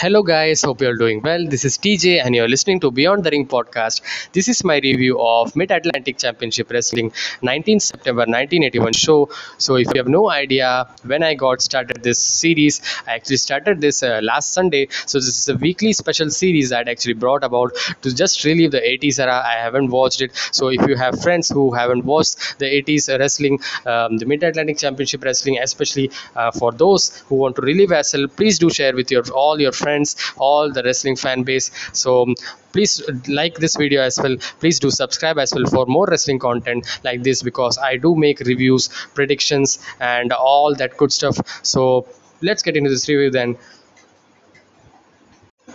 Hello, guys. Hope you're doing well. This is TJ, and you're listening to Beyond the Ring podcast. This is my review of Mid Atlantic Championship Wrestling 19 September 1981 show. So, if you have no idea when I got started this series, I actually started this uh, last Sunday. So, this is a weekly special series that actually brought about to just relive the 80s era. I haven't watched it. So, if you have friends who haven't watched the 80s wrestling, um, the Mid Atlantic Championship Wrestling, especially uh, for those who want to relive wrestle, please do share with your all your friends all the wrestling fan base. So um, please like this video as well. Please do subscribe as well for more wrestling content like this because i do make reviews predictions and all that good stuff. So let's get into this review then.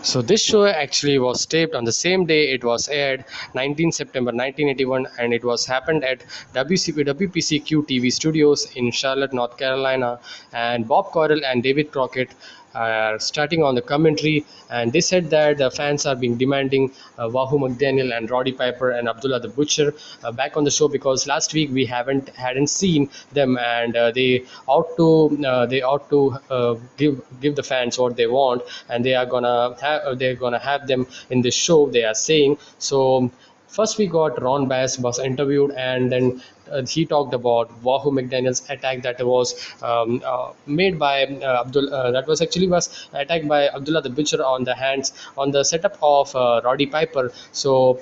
So this show actually was taped on the same day it was aired 19 september 1981 and it was happened at WCP, wpcq tv studios in charlotte north carolina. And bob Caudle and david crockett are starting on the commentary and they said that the fans are being demanding uh, Wahoo McDaniel and Roddy Piper and Abdullah the Butcher uh, back on the show because last week we haven't hadn't seen them and uh, they ought to uh, they ought to uh, give give the fans what they want and they are gonna have they're gonna have them in the show they are saying. So First, we got Ron Bass was interviewed, and then uh, he talked about Wahoo McDaniel's attack that was um, uh, made by uh, Abdul. Uh, that was actually was attacked by Abdullah the Butcher on the hands on the setup of Roddy Piper. So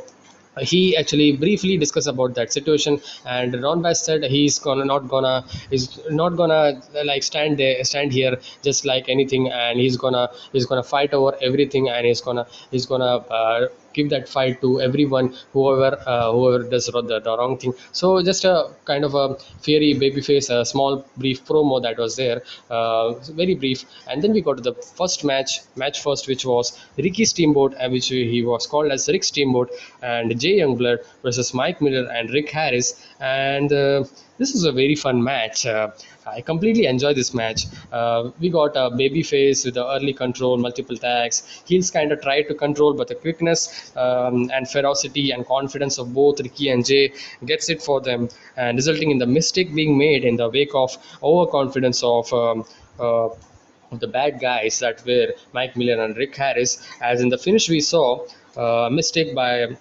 he actually briefly discussed about that situation and ron bass said he's gonna not gonna he's not gonna like stand there stand here just like anything and he's gonna he's gonna fight over everything and he's gonna he's gonna uh, give that fight to everyone whoever uh, whoever does the, the wrong thing. So just a kind of a fairy baby face a small brief promo that was there uh, very brief. And then we got to the first match match first which was ricky steamboat which he was called as rick steamboat and jay youngblood versus mike miller and rick harris. And uh, this is a very fun match. Uh, I completely enjoy this match. Uh, we got a baby face with the early control, multiple tags. Heels kind of try to control, but the quickness um, and ferocity and confidence of both Ricky and Jay gets it for them, and resulting in the mistake being made in the wake of overconfidence of. Um, uh, the bad guys that were Mike Miller and Rick Harris, as in the finish we saw uh, a mistake by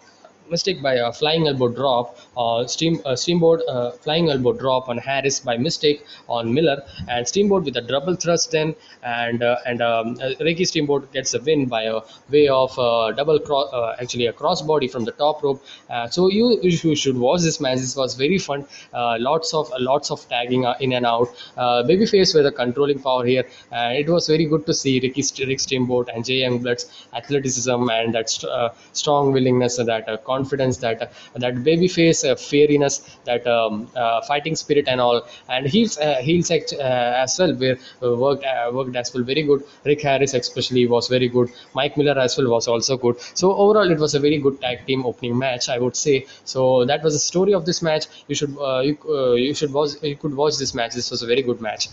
mistake by a flying elbow drop uh, steam uh, steamboat uh, flying elbow drop on harris by mistake on miller and steamboat with a double thrust then and uh, and um, uh, ricky steamboat gets a win by a way of uh, double cross uh, actually a crossbody from the top rope. Uh, so you, you should watch this match. This was very fun. Uh, lots of lots of tagging uh, in and out. Uh, babyface with a controlling power here and it was very good to see ricky rick steamboat and jay youngblood's athleticism and that st- uh, strong willingness that uh, confidence that that baby face uh, fairiness that um, uh, fighting spirit and all. And heels uh, heels as well uh, worked worked as well. Very good. Rick harris especially was very good. Mike miller as well was also good. So overall it was a very good tag team opening match i would say. So that was the story of this match. You should you, you should watch you could watch this match. This was a very good match.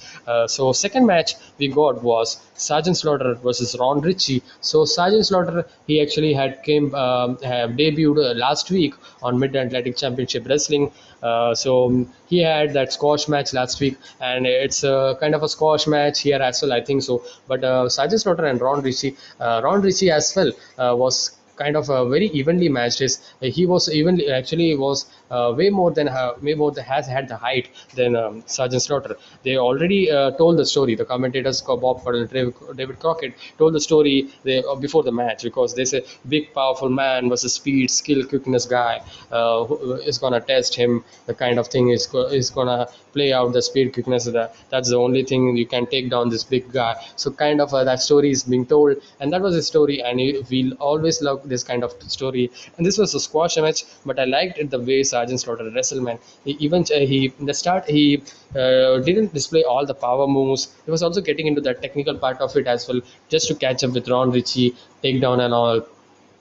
So second match we got was sergeant slaughter versus ron ritchie. So sergeant slaughter he actually had came um, have debuted last week on mid atlantic championship wrestling uh, so um, he had that squash match last week and it's a kind of a squash match here as well i think so but uh, sergeant slaughter and ron ritchie uh, ron ritchie as well uh, was kind of uh, very evenly matched. His, he was evenly actually was uh, way more than uh, way more than has had the height than um, Sergeant Slaughter. They already uh, told the story. The commentators Bob Caudle and David, Crockett told the story they, uh, before the match because they say big powerful man versus speed, skill, quickness guy uh, who is gonna test him. The kind of thing is is gonna play out the speed, quickness. The, that's the only thing you can take down this big guy. So kind of uh, that story is being told, and that was a story, and you- we'll always love this kind of story. And this was a squash match, but I liked it the way Sergeant Slaughter wrestled. Man, he, even uh, he in the start he uh, didn't display all the power moves. He was also getting into the technical part of it as well, just to catch up with Ron Ritchie, takedown and all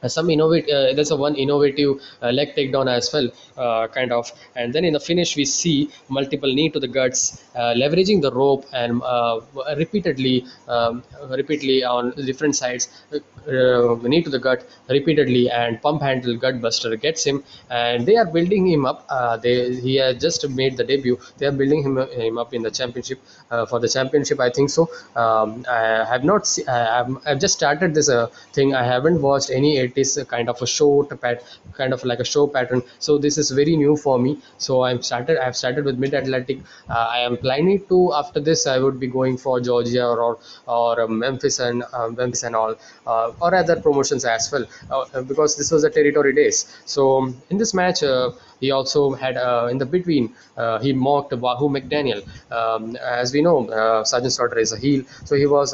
some innovate uh, there's a one innovative uh, leg takedown as well uh, kind of. And then in the finish we see multiple knee to the guts uh, leveraging the rope and uh, repeatedly um, repeatedly on different sides uh, knee to the gut repeatedly and pump handle gut buster gets him. And they are building him up uh, they he has just made the debut. They are building him, him up in the championship uh, for the championship i think so. Um, i have not see, I have, I've just started this uh, thing. I haven't watched any it is a kind of a short pat kind of like a show pattern. So this is very new for me. So i'm started i've started with mid atlantic uh, i am planning to after this i would be going for georgia or or, or uh, memphis and uh, memphis and all uh, or other promotions as well. Uh, because this was a territory days. So um, in this match uh, he also had uh, in the between uh, he mocked Wahoo McDaniel. Um, as we know, uh, Sergeant Slaughter is a heel, so he was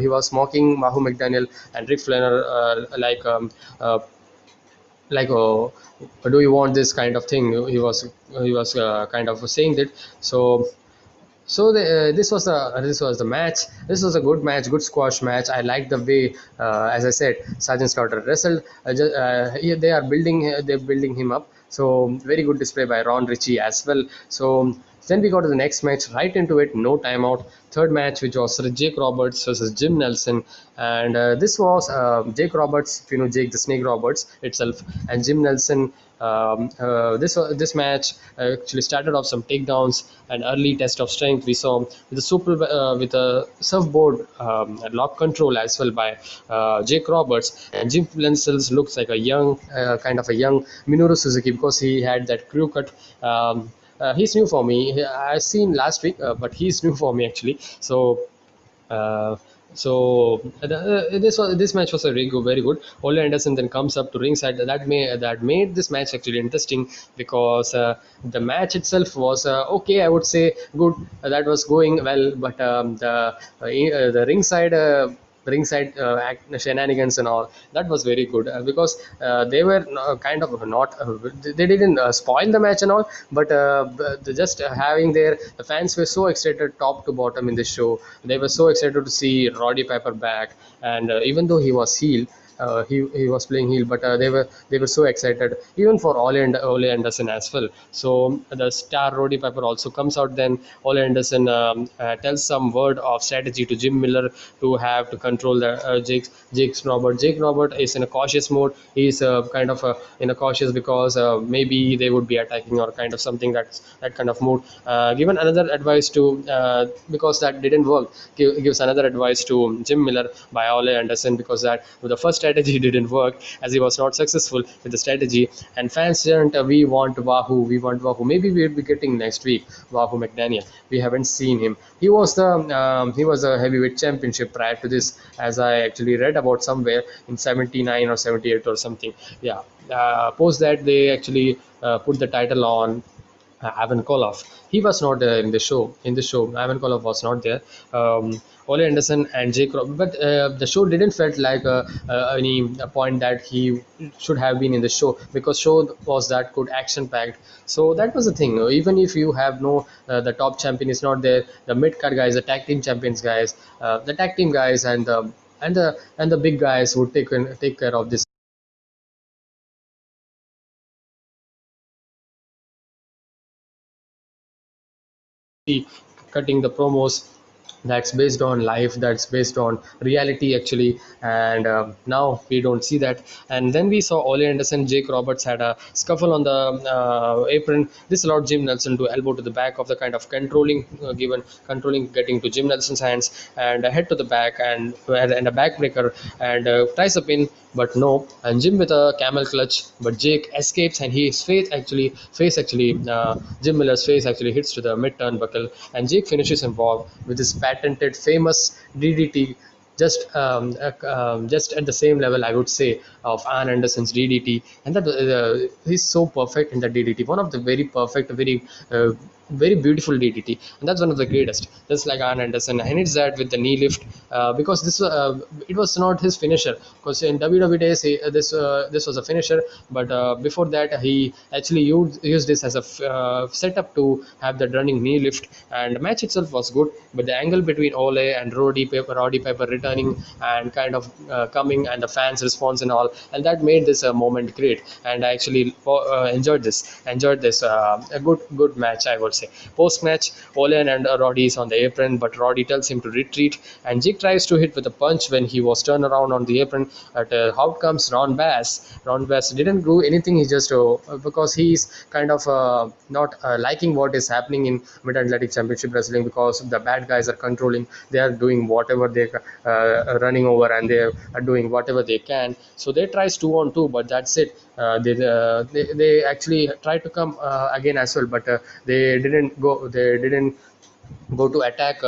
he was mocking Wahoo McDaniel and Rick Flanner like um, like oh, do you want this kind of thing? He was he was uh, kind of saying that so. So the, uh, this was the this was the match. This was a good match, good squash match. I like the way, uh, as I said, Sergeant Slaughter wrestled. Ju- uh, he- they are building they're building him up. So very good display by Ron Ritchie as well. So then we go to the next match, right into it, no timeout. Third match, which was Jake Roberts versus Jim Nelson, and uh, this was uh, Jake Roberts, you know Jake the Snake Roberts itself, and Jim Nelson. Um, uh, this wa- this match uh, actually started off some takedowns and early test of strength. We saw with a super uh, with a surfboard um, lock control as well by uh, Jake Roberts and Jim Nelson looks like a young uh, kind of a young Minoru Suzuki because he had that crew cut. Um, uh, he's new for me. I've seen last week, uh, but he's new for me actually. So uh, so uh, uh, this was this match was a very good, very good. Ole Anderson then comes up to ringside. That may that made this match actually interesting because uh, the match itself was uh, okay. I would say good. Uh, that was going well, but um, the uh, uh, the ringside. Ringside uh, act, shenanigans and all that was very good uh, because uh, they were kind of not uh, they didn't uh, spoil the match and all but uh, just having their the fans were so excited top to bottom in the show. They were so excited to see roddy piper back and even though he was heel uh, he, he was playing heel, but uh, they were they were so excited even for Ole and Ole Anderson as well. So the star Roddy Piper also comes out. Then Ole Anderson um, uh, tells some word of strategy to Jim Miller to have to control the uh, Jake Jake's Robert. Jake Robert is in a cautious mode. He's uh, kind of uh, in a cautious because maybe they would be attacking or kind of something that's that kind of mode. Given another advice to because that didn't work. Give, gives another advice to Jim Miller by Ole Anderson because that the first strategy didn't work as he was not successful with the strategy. And fans didn't uh, we want Wahoo we want Wahoo. Maybe we'll be getting next week Wahoo McDaniel. We haven't seen him. He was the um, he was a heavyweight championship prior to this as I actually read about somewhere in 79 or 78 or something. Yeah uh, post that they actually uh, put the title on Ivan Koloff. He was not there in the show. In the show, Ivan Koloff was not there. Um, Ole Anderson and Jake Rob, but uh, the show didn't felt like uh, uh, any point that he should have been in the show because show was that good action packed. So that was the thing. Even if you have no uh, the top champion is not there, the mid card guys, the tag team champions guys, uh, the tag team guys, and the and the and the big guys would take take care of this cutting the promos that's based on life that's based on reality actually. And um now we don't see that. And then we saw Ole Anderson Jake Roberts had a scuffle on the uh, apron. This allowed Jim Nelson to elbow to the back of the kind of controlling uh, given controlling getting to Jim Nelson's hands and a head to the back and and a backbreaker and uh, tries a pin but no. And Jim with a camel clutch but Jake escapes and his face actually face actually uh, Jim Miller's face actually hits to the mid turnbuckle and Jake finishes off with his patented famous DDT just um, uh, um, just at the same level I would say of Arn Anderson's DDT and that uh, he's so perfect in the DDT one of the very perfect very uh, very beautiful DDT and that's one of the greatest. Just like Arn Anderson and it's that with the knee lift uh, because this uh, it was not his finisher. Because in WWE days he, uh, this uh, this was a finisher. But uh, before that he actually used, used this as a uh, setup to have the running knee lift. And the match itself was good but the angle between Ole and Roddy Piper, Roddy Piper returning and kind of coming and the fans response and all and that made this uh, moment great. And I actually enjoyed this enjoyed this a good good match I would post match Olen and Roddy is on the apron but Roddy tells him to retreat and Jake tries to hit with a punch when he was turned around on the apron. But uh, out comes Ron Bass? Ron Bass didn't do anything he just uh, because he's kind of uh, not uh, liking what is happening in Mid Atlantic Championship Wrestling because the bad guys are controlling they are doing whatever they uh, running over and they are doing whatever they can. So they tries two on two but that's it they, uh, they they actually tried to come uh, again as well but uh, they didn't go they didn't go to attack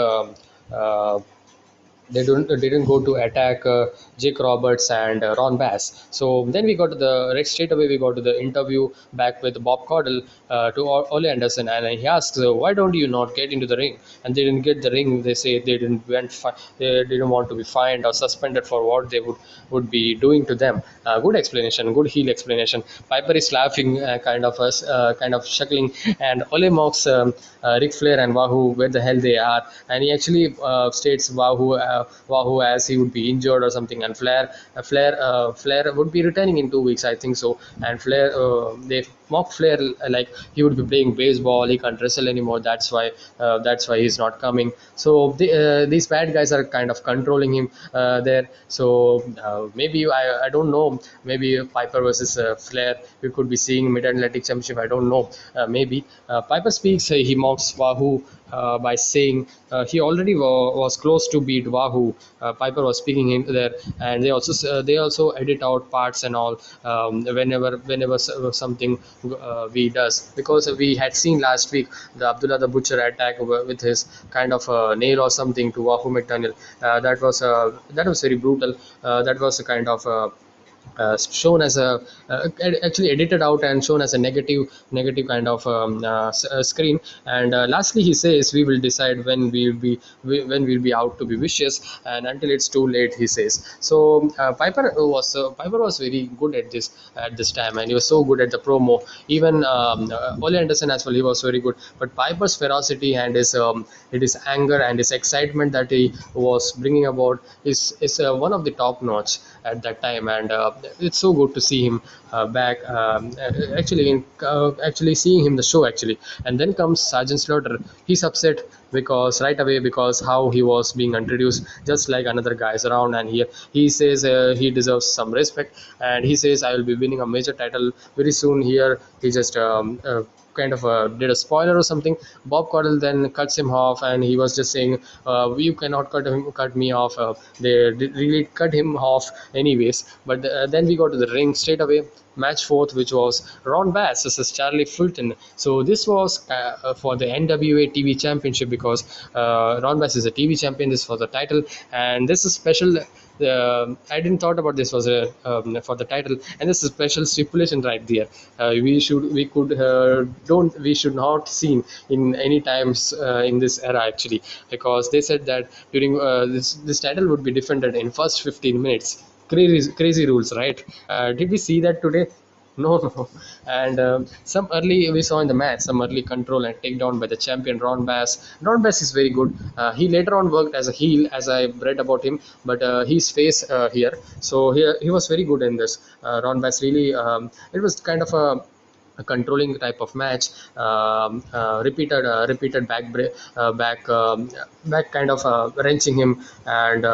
they don't didn't go to attack uh, Jake Roberts and uh, Ron Bass. So then we got to the right straight away we got to the interview back with Bob Caudle uh, to Ole Anderson and he asks uh, why don't you not get into the ring and they didn't get the ring they say they didn't went fi- they didn't want to be fined or suspended for what they would would be doing to them. Uh, good explanation, good heel explanation. Piper is laughing, uh, kind of us, kind of chuckling, and Ole mocks um, Ric Flair and Wahoo where the hell they are, and he actually states Wahoo, Wahoo as he would be injured or something, and Flair, uh, Flair, uh, Flair would be returning in two weeks, I think so, and Flair, uh, they mock Flair uh, like he would be playing baseball, he can't wrestle anymore. That's why, uh, that's why he's not coming. So the, uh, these bad guys are kind of controlling him there. So maybe I, I don't know. Maybe Piper versus Flair. We could be seeing Mid Atlantic Championship. I don't know. Maybe Piper speaks. He mocks Wahoo uh, by saying uh, he already wa- was close to beat Wahoo. Uh, Piper was speaking in there, and they also uh, they also edit out parts and all um, whenever whenever something we does because we had seen last week the Abdullah the Butcher attack with his kind of nail or something to Wahoo McDaniel. That was that was very brutal. That was a kind of uh, shown as a uh, actually edited out and shown as a negative negative kind of um, uh, uh, screen. And uh, lastly he says we will decide when we will be we, when we'll be out to be vicious and until it's too late he says. So uh, piper was piper was very good at this at this time and he was so good at the promo. Even um, Ole Anderson as well he was very good. But piper's ferocity and his um, it is anger and his excitement that he was bringing about is is one of the top notch at that time and uh, it's so good to see him uh, back um, actually in uh, actually seeing him the show actually. And then comes sergeant slaughter. He's upset because right away because how he was being introduced just like another guys around and here he says uh, he deserves some respect and he says i will be winning a major title very soon here he just um, uh, kind of uh, did a spoiler or something. Bob Caudle then cuts him off, and he was just saying, uh, "You cannot cut him, cut me off." Uh, they really cut him off, anyways. But uh, then we go to the ring straight away. Match fourth, which was Ron Bass versus Charlie Fulton. So this was uh, for the NWA TV Championship because uh, Ron Bass is a TV champion. This was the title, and this is special uh, I didn't thought about this was a um, for the title, and this is special stipulation right there. Uh, we should we could uh, don't we should not seen in any times uh, in this era actually because they said that during uh, this this title would be defended in first 15 minutes. Crazy crazy rules, right? Uh, did we see that today? No, no. And um, some early we saw in the match some early control and takedown by the champion Ron Bass. Ron Bass is very good. Uh, he later on worked as a heel, as I read about him, but uh, he's face uh, here. So here he was very good in this. Uh, Ron Bass really um, it was kind of a a controlling type of match um, uh, repeated uh, repeated back bra- uh, back um, back kind of wrenching him and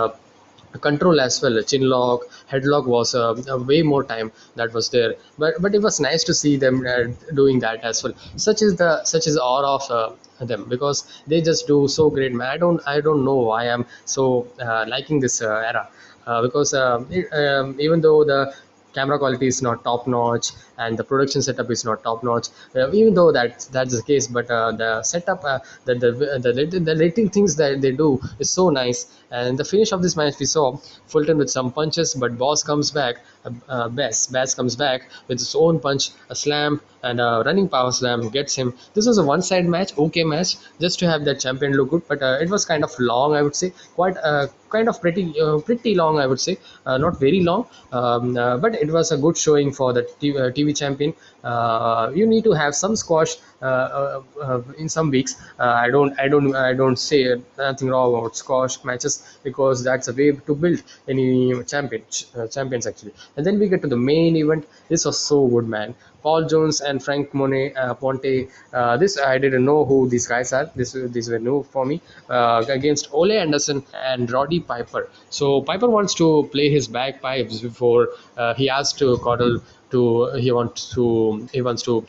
control as well. Chin lock headlock was uh, a way more time that was there. But but it was nice to see them uh, doing that as well. Such is the such is aura of uh, them because they just do so great. Man i don't i don't know why i'm so uh, liking this uh, era. Uh, because uh, it, um, even though the camera quality is not top notch and the production setup is not top notch. Uh, even though that that's the case but uh, the setup uh, the, the the the little things that they do is so nice. And the finish of this match we saw Fulton with some punches but Boss comes back uh, Bass Bass comes back with his own punch a slam and a running power slam gets him. This was a one side match okay match just to have that champion look good but uh, it was kind of long I would say. Quite uh, kind of pretty uh, pretty long I would say. Not very long um, but it was a good showing for the TV, Champion, uh, you need to have some squash uh, uh, in some weeks. I don't, I don't, I don't say nothing wrong about squash matches because that's a way to build any champion champions actually. And then we get to the main event. This was so good, man. Paul Jones and Frank Monet, uh, Ponte. Uh, this I didn't know who these guys are. This these were new for me. Uh, against Ole Anderson and Roddy Piper. So Piper wants to play his bagpipes before he has to Caudle to he wants to he wants to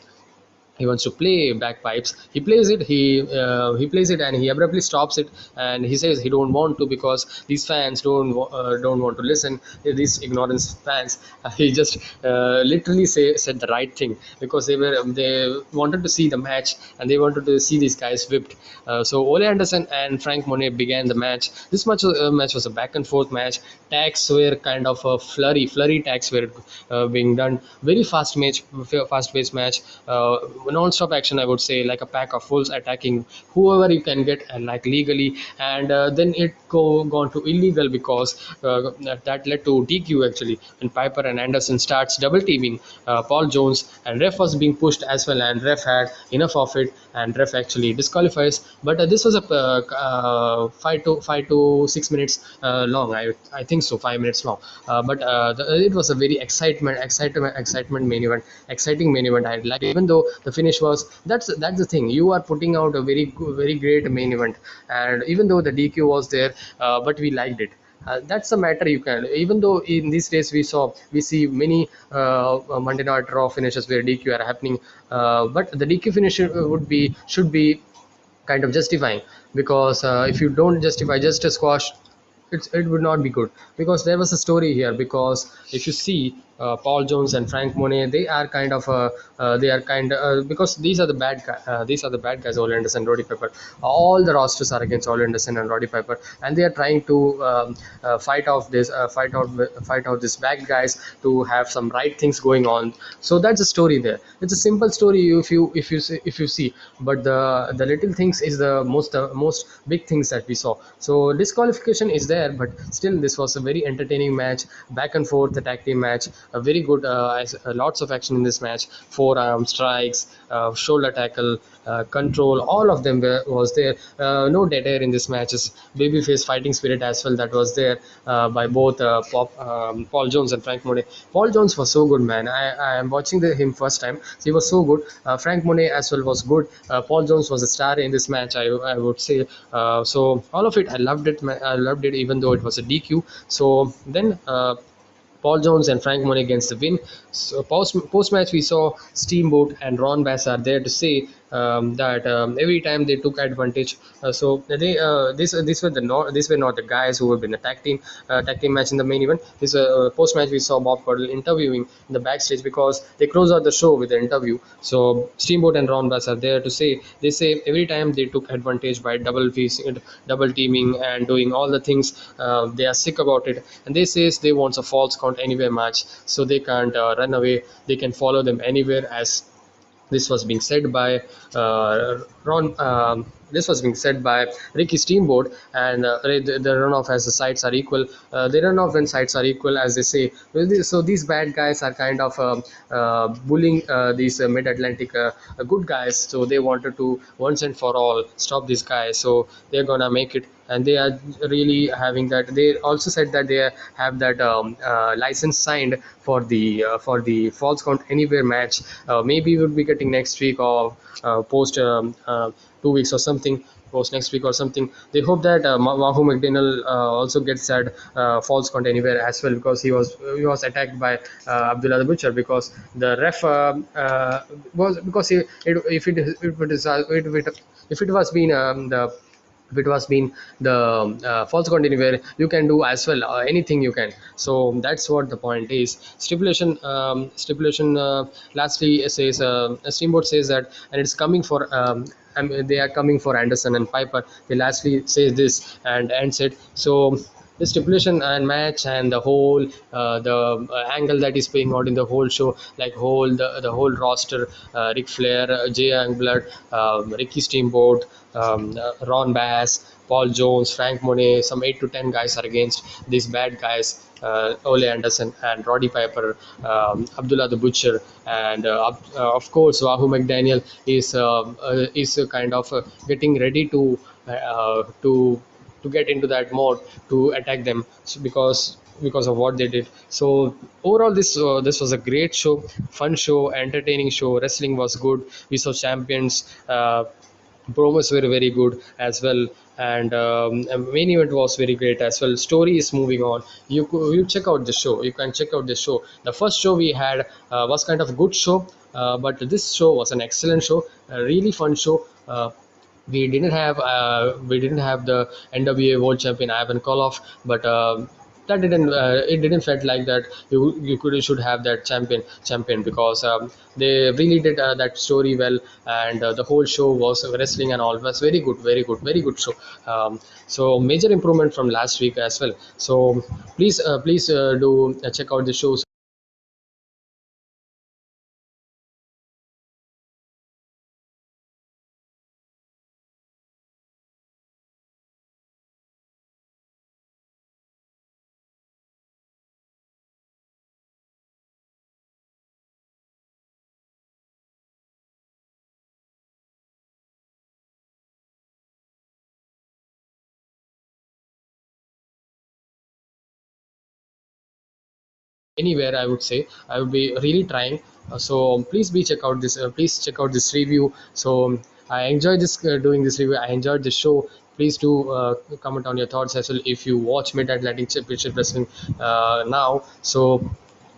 he wants to play bagpipes he plays it he uh, he plays it and he abruptly stops it and he says he don't want to because these fans don't uh, don't want to listen. These ignorance fans uh, he just uh, literally say, said the right thing because they were they wanted to see the match and they wanted to see these guys whipped. Uh, so Ole Anderson and Frank Monet began the match. This match, uh, match was a back and forth match. Tags were kind of a flurry flurry tags were being done. Very fast match fast paced match non-stop action i would say like a pack of wolves attacking whoever you can get and like legally. And uh, then it go gone to illegal because uh, that, that led to dq actually and piper and anderson starts double teaming uh, paul jones and ref was being pushed as well and ref had enough of it and ref actually disqualifies. But uh, this was a uh, uh, five to five to six minutes uh, long. I i think so five minutes long. Uh, but the, it was a very excitement excitement excitement main event exciting main event. I like even though the finish was that's that's the thing. You are putting out a very very great main event. And even though the dq was there but we liked it uh, that's the matter you can even though in these days we saw we see many uh, monday night raw finishes where dq are happening uh, but the dq finish would be should be kind of justifying because uh, if you don't justify just a squash it's, it would not be good because there was a story here because if you see uh, Paul Jones and Frank Monet they are kind of uh, uh, they are kind of uh, because these are the bad guys uh, these are the bad guys Ole Anderson Roddy Piper. All the rosters are against Ole Anderson and Roddy Piper and they are trying to um, fight off this fight out fight out this bad guys to have some right things going on. So that's the story there. It's a simple story if you if you see, if you see. But the the little things is the most most big things that we saw. So disqualification is there but still this was a very entertaining match back and forth the tag team match a very good uh, uh, lots of action in this match. Forearm strikes uh, shoulder tackle control all of them were, was there. No dead air in this match. Matches babyface fighting spirit as well that was there by both Pop, um, Paul Jones and Frank Monet. Paul Jones was so good man. I, I am watching the, him first time. He was so good. Frank Monet as well was good. Paul Jones was a star in this match I, I would say. So all of it I loved it. I loved it even though it was a DQ so then uh, Paul Jones and Frank Monet against the win. So post post match we saw Steamboat and Ron Bass are there to say um, that um, every time they took advantage. Uh, so they uh, this these were the not these were not the guys who have been a tag team uh, tag team match in the main event. This uh, post match we saw Bob Caudle interviewing in the backstage because they close out the show with the interview. So Steamboat and Ron Bass are there to say they say every time they took advantage by double facing, double teaming and doing all the things uh, they are sick about it and they says they want a falls count anywhere match so they can't uh, run away they can follow them anywhere as this was being said by uh, Ron. Um, this was being said by Ricky Steamboat, and uh, the, the runoff as the sides are equal. Uh, they run off when sides are equal, as they say. So these bad guys are kind of um, uh, bullying uh, these uh, mid-Atlantic uh, good guys. So they wanted to once and for all stop these guys. So they're gonna make it and they are really having that they also said that they have that um, uh, license signed for the uh, for the falls count anywhere match uh, maybe we'll be getting next week or post um, two weeks or something post next week or something. They hope that uh, McDaniel uh, also gets that uh, falls count anywhere as well because he was he was attacked by uh, Abdullah the Butcher because the ref uh, uh, was because he, it, if it if it is if if it was been um, the if it was been the uh, falls anywhere you can do as well uh, anything you can. So that's what the point is. Stipulation um, stipulation uh, lastly says uh, steamboat says that and it's coming for um, and they are coming for anderson and piper. They lastly say this and ends it so the stipulation and match and the whole uh, the uh, angle that is playing out in the whole show like whole the, the whole roster uh, Ric Flair uh, Jay Youngblood um, Ricky Steamboat um, uh, Ron Bass Paul Jones Frank Monet some 8 to 10 guys are against these bad guys uh, Ole Anderson and Roddy Piper, um, Abdullah the Butcher, and uh, uh, of course Wahoo McDaniel is is kind of getting ready to to to get into that mode to attack them because because of what they did. So overall this uh, this was a great show fun show entertaining show. Wrestling was good. We saw champions uh, promos were very good as well. And um, main event was very great as well. Story is moving on. You you check out the show. You can check out the show. The first show we had uh, was kind of good show uh, but this show was an excellent show a really fun show uh, we didn't have uh, we didn't have the NWA World Champion Ivan Koloff, but uh, that didn't uh, it didn't felt like that you you could you should have that champion champion because um, they really did uh, that story well and uh, the whole show was wrestling and all was very good very good very good show. Um, so major improvement from last week as well. So please uh, please uh, do check out the shows anywhere i would say. I would be really trying. Uh, so please be check out this uh, please check out this review. So i enjoy this uh, doing this review. I enjoyed the show. Please do uh, comment on your thoughts as well if you watch mid atlantic championship wrestling uh, now. So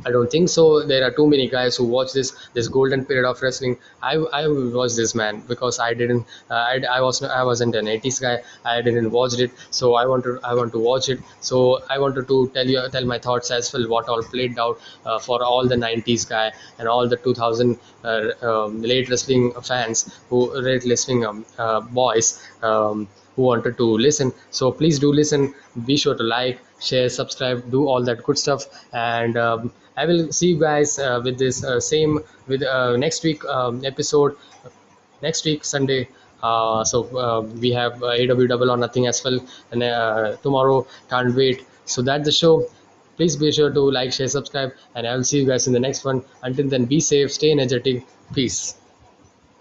I don't think so. There are too many guys who watch this this golden period of wrestling. I I was this man because I didn't. Uh, I, I was I wasn't an 80s guy. I didn't watch it. So I want to I want to watch it. So I wanted to tell you tell my thoughts as well. What all played out uh, for all the 90s guy and all the 2000 uh, um, late wrestling fans who late wrestling um, uh, boys. Um, who wanted to listen so please do listen be sure to like share subscribe do all that good stuff. And um, i will see you guys uh, with this uh, same with uh, next week um, episode next week sunday. Uh, so uh, we have uh, AEW double or nothing as well. And uh, tomorrow can't wait. So that's the show. Please be sure to like share subscribe. And i will see you guys in the next one. Until then be safe stay energetic. Peace